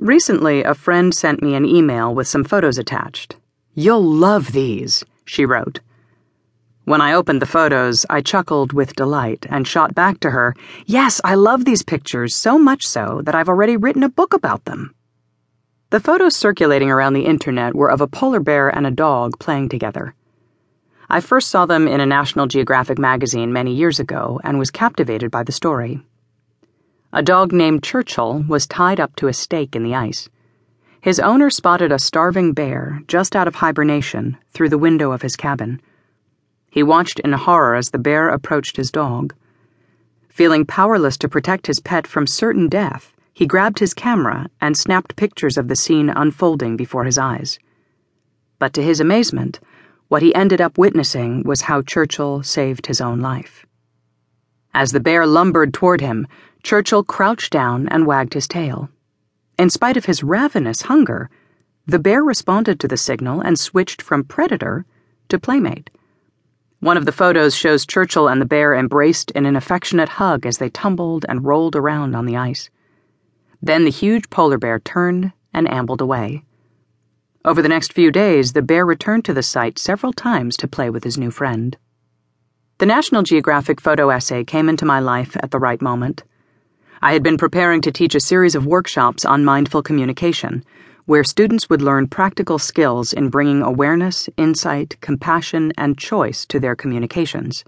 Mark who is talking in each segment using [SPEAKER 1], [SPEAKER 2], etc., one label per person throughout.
[SPEAKER 1] Recently, a friend sent me an email with some photos attached. You'll love these, she wrote. When I opened the photos, I chuckled with delight and shot back to her, Yes, I love these pictures, so much so that I've already written a book about them. The photos circulating around the internet were of a polar bear and a dog playing together. I first saw them in a National Geographic magazine many years ago and was captivated by the story. A dog named Churchill was tied up to a stake in the ice. His owner spotted a starving bear just out of hibernation through the window of his cabin. He watched in horror as the bear approached his dog. Feeling powerless to protect his pet from certain death, he grabbed his camera and snapped pictures of the scene unfolding before his eyes. But to his amazement, what he ended up witnessing was how Churchill saved his own life. As the bear lumbered toward him, Churchill crouched down and wagged his tail. In spite of his ravenous hunger, the bear responded to the signal and switched from predator to playmate. One of the photos shows Churchill and the bear embraced in an affectionate hug as they tumbled and rolled around on the ice. Then the huge polar bear turned and ambled away. Over the next few days, the bear returned to the site several times to play with his new friend. The National Geographic photo essay came into my life at the right moment. I had been preparing to teach a series of workshops on mindful communication where students would learn practical skills in bringing awareness, insight, compassion, and choice to their communications.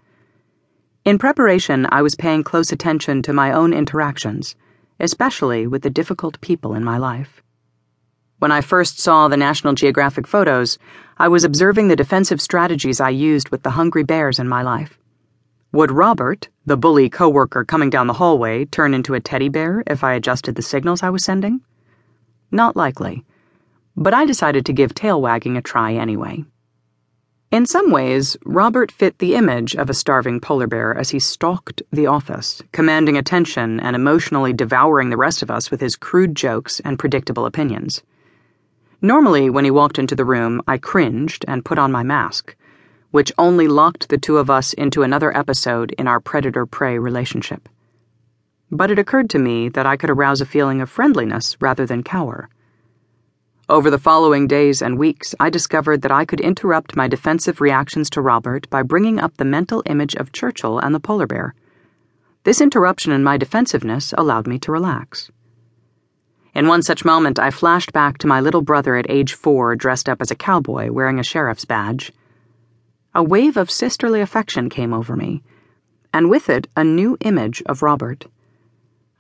[SPEAKER 1] In preparation, I was paying close attention to my own interactions, especially with the difficult people in my life. When I first saw the National Geographic photos, I was observing the defensive strategies I used with the hungry bears in my life. Would Robert, the bully coworker coming down the hallway, turn into a teddy bear if I adjusted the signals I was sending? Not likely but I decided to give tail wagging a try anyway. In some ways, Robert fit the image of a starving polar bear as he stalked the office, commanding attention and emotionally devouring the rest of us with his crude jokes and predictable opinions. Normally, when he walked into the room, I cringed and put on my mask, which only locked the two of us into another episode in our predator prey relationship. But it occurred to me that I could arouse a feeling of friendliness rather than cower. Over the following days and weeks, I discovered that I could interrupt my defensive reactions to Robert by bringing up the mental image of Churchill and the polar bear. This interruption in my defensiveness allowed me to relax. In one such moment, I flashed back to my little brother at age four, dressed up as a cowboy wearing a sheriff's badge. A wave of sisterly affection came over me, and with it, a new image of Robert.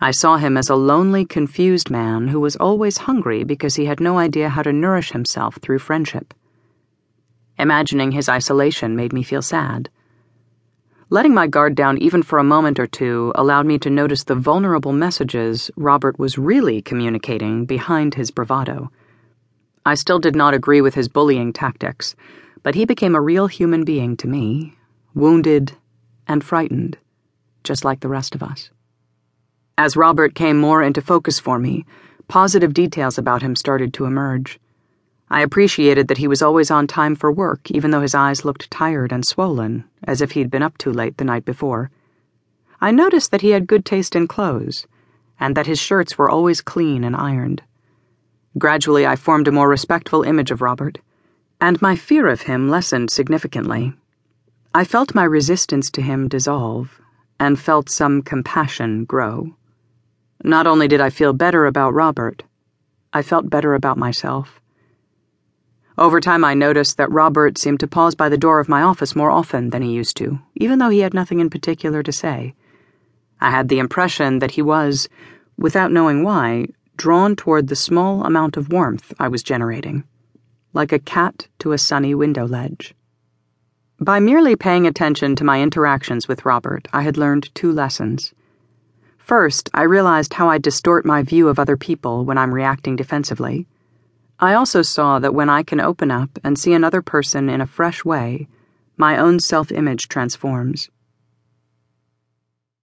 [SPEAKER 1] I saw him as a lonely, confused man who was always hungry because he had no idea how to nourish himself through friendship. Imagining his isolation made me feel sad. Letting my guard down even for a moment or two allowed me to notice the vulnerable messages Robert was really communicating behind his bravado. I still did not agree with his bullying tactics, but he became a real human being to me, wounded and frightened, just like the rest of us. As Robert came more into focus for me, positive details about him started to emerge. I appreciated that he was always on time for work, even though his eyes looked tired and swollen, as if he'd been up too late the night before. I noticed that he had good taste in clothes, and that his shirts were always clean and ironed. Gradually, I formed a more respectful image of Robert, and my fear of him lessened significantly. I felt my resistance to him dissolve, and felt some compassion grow. Not only did I feel better about Robert, I felt better about myself. Over time, I noticed that Robert seemed to pause by the door of my office more often than he used to, even though he had nothing in particular to say. I had the impression that he was, without knowing why, drawn toward the small amount of warmth I was generating, like a cat to a sunny window ledge. By merely paying attention to my interactions with Robert, I had learned two lessons. First, I realized how I distort my view of other people when I'm reacting defensively. I also saw that when I can open up and see another person in a fresh way, my own self image transforms.